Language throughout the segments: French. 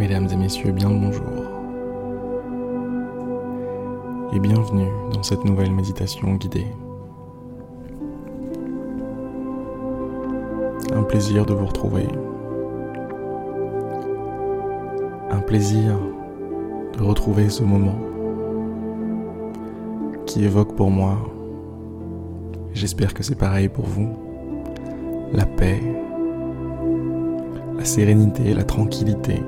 Mesdames et messieurs, bien le bonjour. Et bienvenue dans cette nouvelle méditation guidée. Un plaisir de vous retrouver. Un plaisir de retrouver ce moment qui évoque pour moi, j'espère que c'est pareil pour vous, la paix, la sérénité, la tranquillité.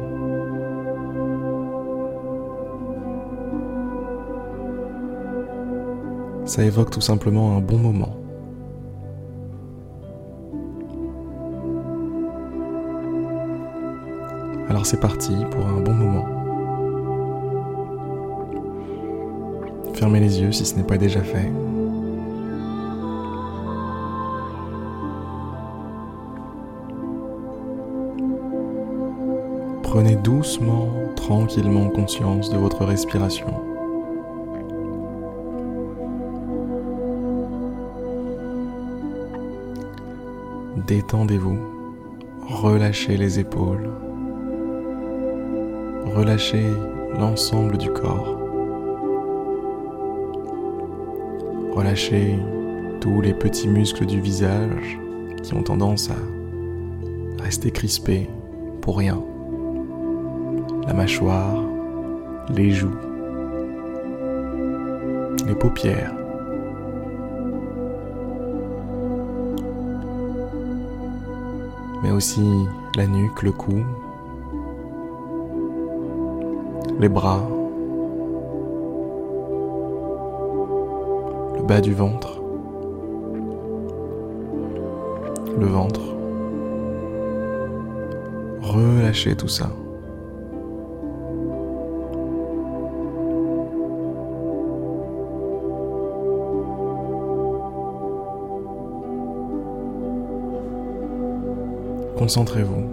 Ça évoque tout simplement un bon moment. Alors c'est parti pour un bon moment. Fermez les yeux si ce n'est pas déjà fait. Prenez doucement, tranquillement conscience de votre respiration. Détendez-vous, relâchez les épaules, relâchez l'ensemble du corps, relâchez tous les petits muscles du visage qui ont tendance à rester crispés pour rien. La mâchoire, les joues, les paupières. Mais aussi la nuque, le cou, les bras, le bas du ventre, le ventre. Relâchez tout ça. Concentrez-vous.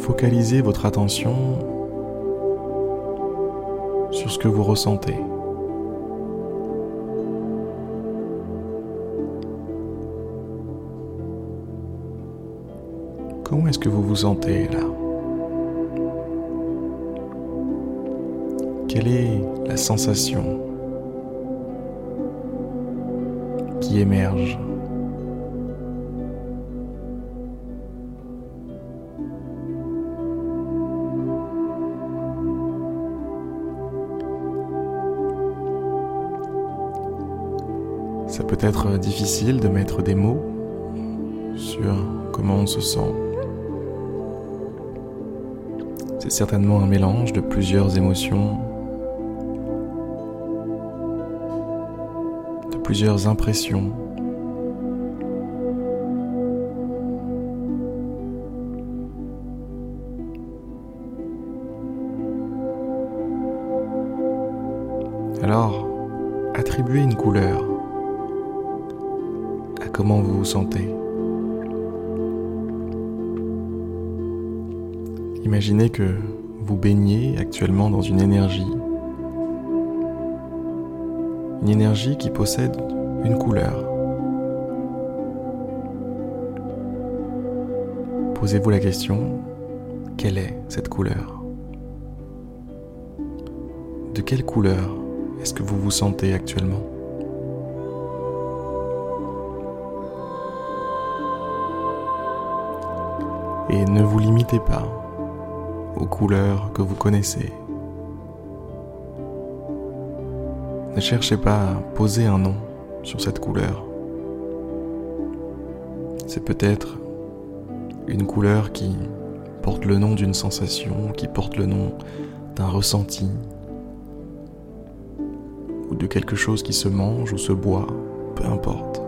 Focalisez votre attention sur ce que vous ressentez. Comment est-ce que vous vous sentez là? Quelle est la sensation? Qui émerge. Ça peut être difficile de mettre des mots sur comment on se sent. C'est certainement un mélange de plusieurs émotions plusieurs impressions. Alors, attribuez une couleur à comment vous vous sentez. Imaginez que vous baignez actuellement dans une énergie une énergie qui possède une couleur. Posez-vous la question, quelle est cette couleur? De quelle couleur est-ce que vous vous sentez actuellement? Et ne vous limitez pas aux couleurs que vous connaissez Ne cherchez pas à poser un nom sur cette couleur. C'est peut-être une couleur qui porte le nom d'une sensation, qui porte le nom d'un ressenti, ou de quelque chose qui se mange ou se boit, peu importe.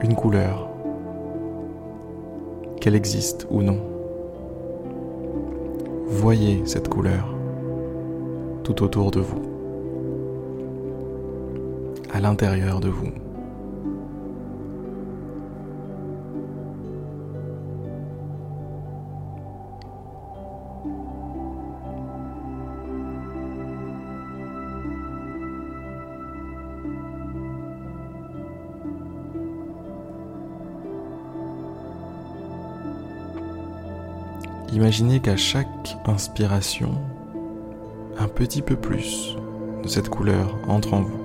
Une couleur, qu'elle existe ou non. Voyez cette couleur tout autour de vous, à l'intérieur de vous. Imaginez qu'à chaque inspiration, un petit peu plus de cette couleur entre en vous.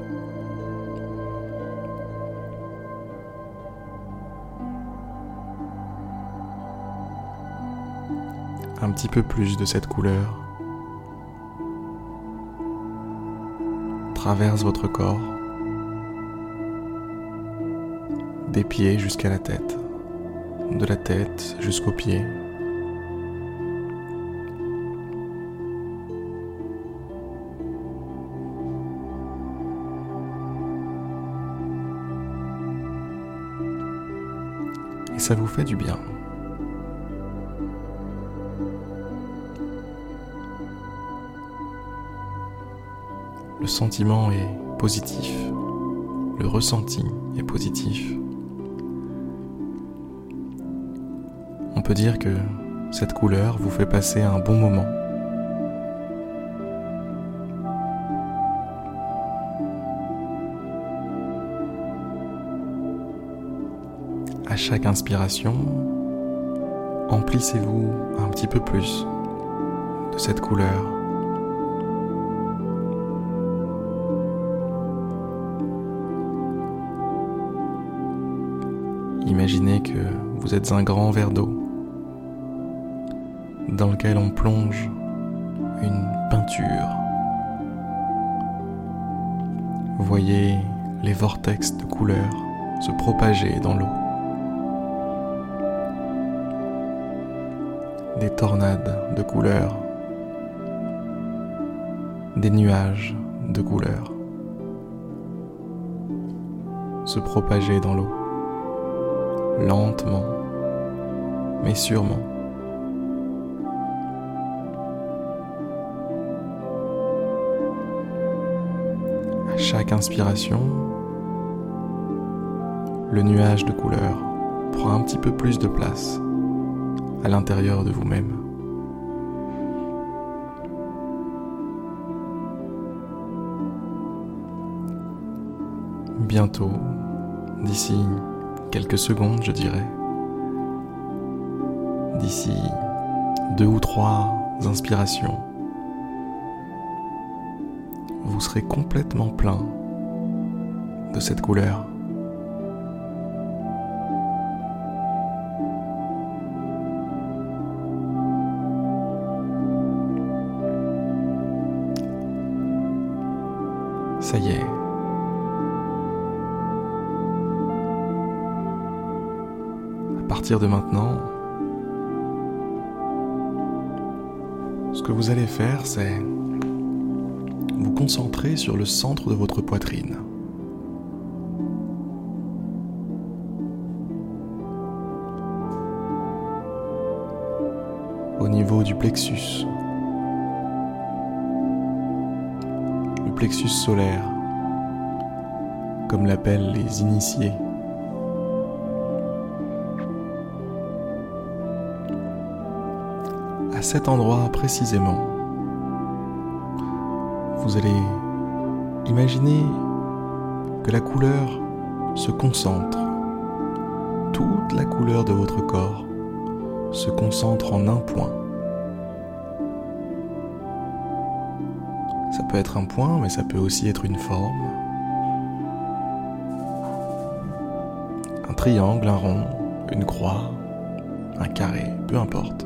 Un petit peu plus de cette couleur traverse votre corps, des pieds jusqu'à la tête, de la tête jusqu'aux pieds. Et ça vous fait du bien. Le sentiment est positif, le ressenti est positif. On peut dire que cette couleur vous fait passer un bon moment. Chaque inspiration, emplissez-vous un petit peu plus de cette couleur. Imaginez que vous êtes un grand verre d'eau dans lequel on plonge une peinture. Voyez les vortex de couleurs se propager dans l'eau. Des tornades de couleurs. Des nuages de couleurs se propager dans l'eau lentement, mais sûrement. À chaque inspiration, le nuage de couleur prend un petit peu plus de place à l'intérieur de vous-même. Bientôt, d'ici quelques secondes, je dirais. D'ici deux ou trois inspirations, vous serez complètement plein de cette couleur. Ça y est, partir de maintenant, ce que vous allez faire, c'est vous concentrer sur le centre de votre poitrine. Au niveau du plexus. Plexus solaire, comme l'appellent les initiés. à cet endroit précisément, vous allez imaginer que la couleur se concentre. Toute la couleur de votre corps se concentre en un point. Ça peut être un point, mais ça peut aussi être une forme. Un triangle, un rond, une croix, un carré, peu importe.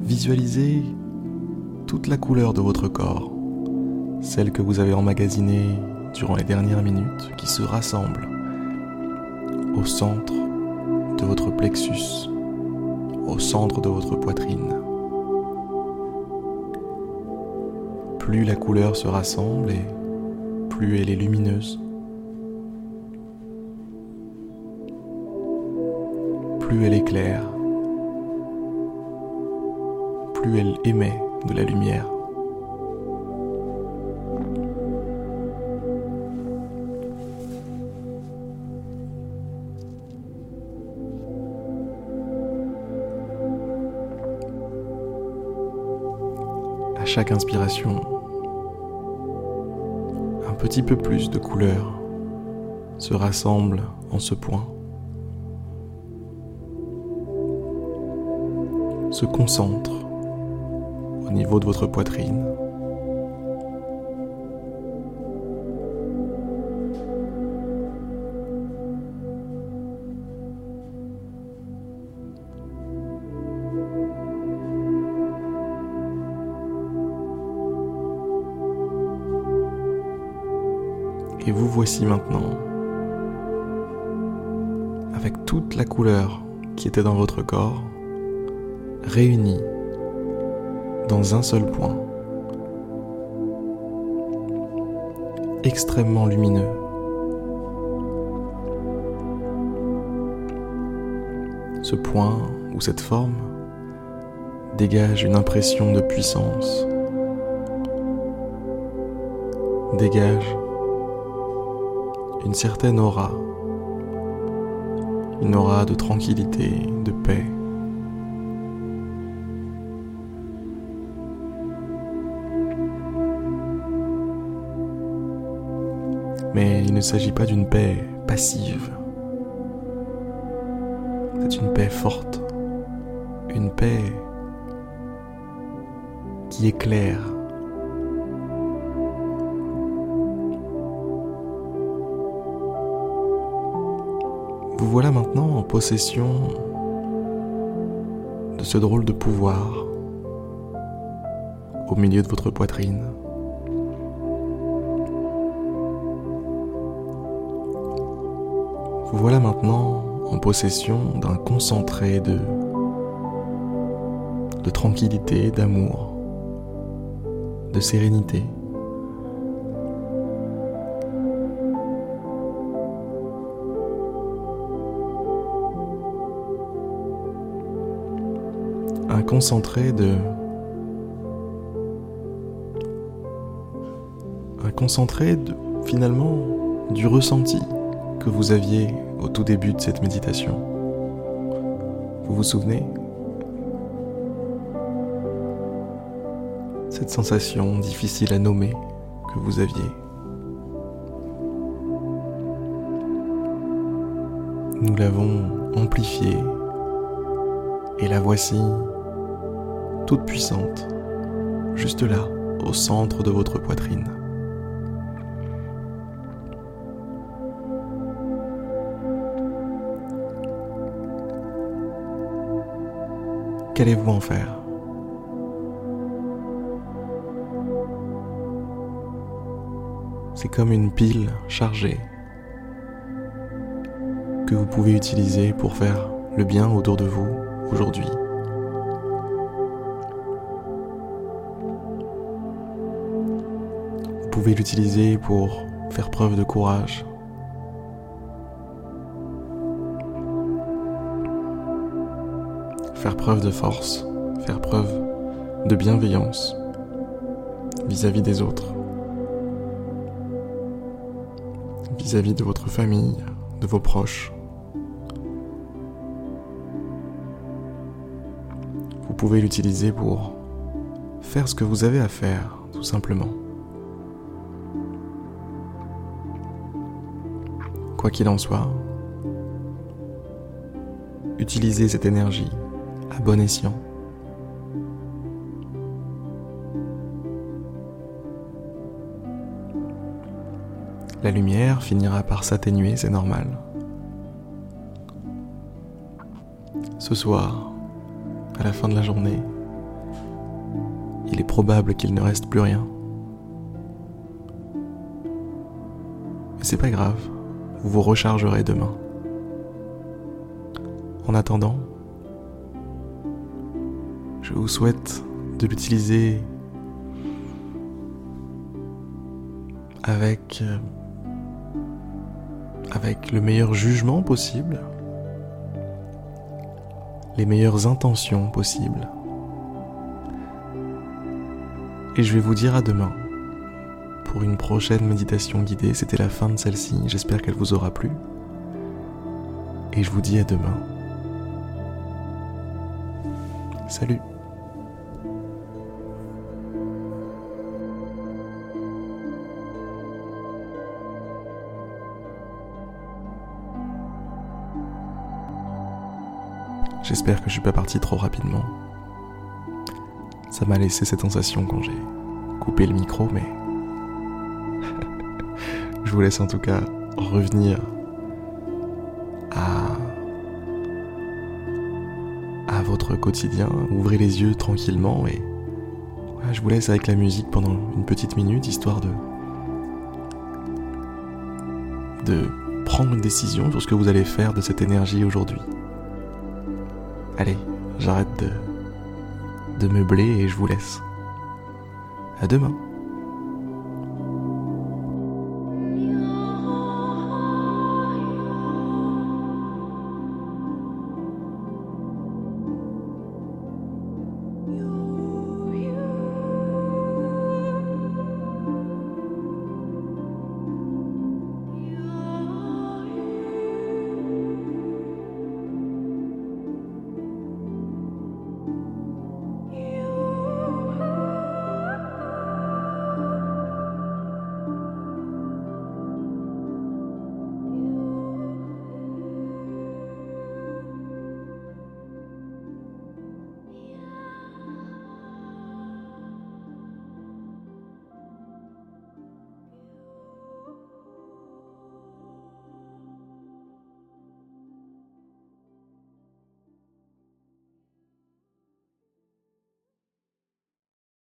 Visualisez toute la couleur de votre corps, celle que vous avez emmagasinée durant les dernières minutes, qui se rassemble au centre de votre plexus, au centre de votre poitrine. Plus la couleur se rassemble et plus elle est lumineuse, plus elle est claire, plus elle émet de la lumière. À chaque inspiration, un petit peu plus de couleurs se rassemble en ce point. se concentre au niveau de votre poitrine. Et vous voici maintenant avec toute la couleur qui était dans votre corps, réunie dans un seul point, extrêmement lumineux. Ce point ou cette forme dégage une impression de puissance, dégage une certaine aura, une aura de tranquillité, de paix. Mais il ne s'agit pas d'une paix passive. C'est une paix forte, une paix qui éclaire Vous voilà maintenant en possession de ce drôle de pouvoir au milieu de votre poitrine. Vous voilà maintenant en possession d'un concentré de, de tranquillité, d'amour, de sérénité. Un concentré de un concentré de finalement du ressenti que vous aviez au tout début de cette méditation. Vous vous souvenez? Cette sensation difficile à nommer que vous aviez. Nous l'avons amplifiée et la voici toute puissante, juste là, au centre de votre poitrine. Qu'allez-vous en faire? C'est comme une pile chargée que vous pouvez utiliser pour faire le bien autour de vous aujourd'hui. Pouvez l'utiliser pour faire preuve de courage. Faire preuve de force, faire preuve de bienveillance vis-à-vis des autres, vis-à-vis de votre famille, de vos proches. Vous pouvez l'utiliser pour faire ce que vous avez à faire, tout simplement. Quoi qu'il en soit, utilisez cette énergie à bon escient. La lumière finira par s'atténuer, c'est normal. Ce soir, à la fin de la journée, il est probable qu'il ne reste plus rien. Mais c'est pas grave vous vous rechargerez demain. En attendant, je vous souhaite de l'utiliser avec euh, avec le meilleur jugement possible, les meilleures intentions possibles. Et je vais vous dire à demain pour une prochaine méditation guidée. C'était la fin de celle-ci. J'espère qu'elle vous aura plu. Et je vous dis à demain. Salut J'espère que je suis pas parti trop rapidement. ça m'a laissé cette sensation quand j'ai coupé le micro, mais vous laisse en tout cas revenir à à votre quotidien, ouvrez les yeux tranquillement et je vous laisse avec la musique pendant une petite minute histoire de de prendre une décision sur ce que vous allez faire de cette énergie aujourd'hui. Allez, j'arrête de, de meubler et je vous laisse. À demain.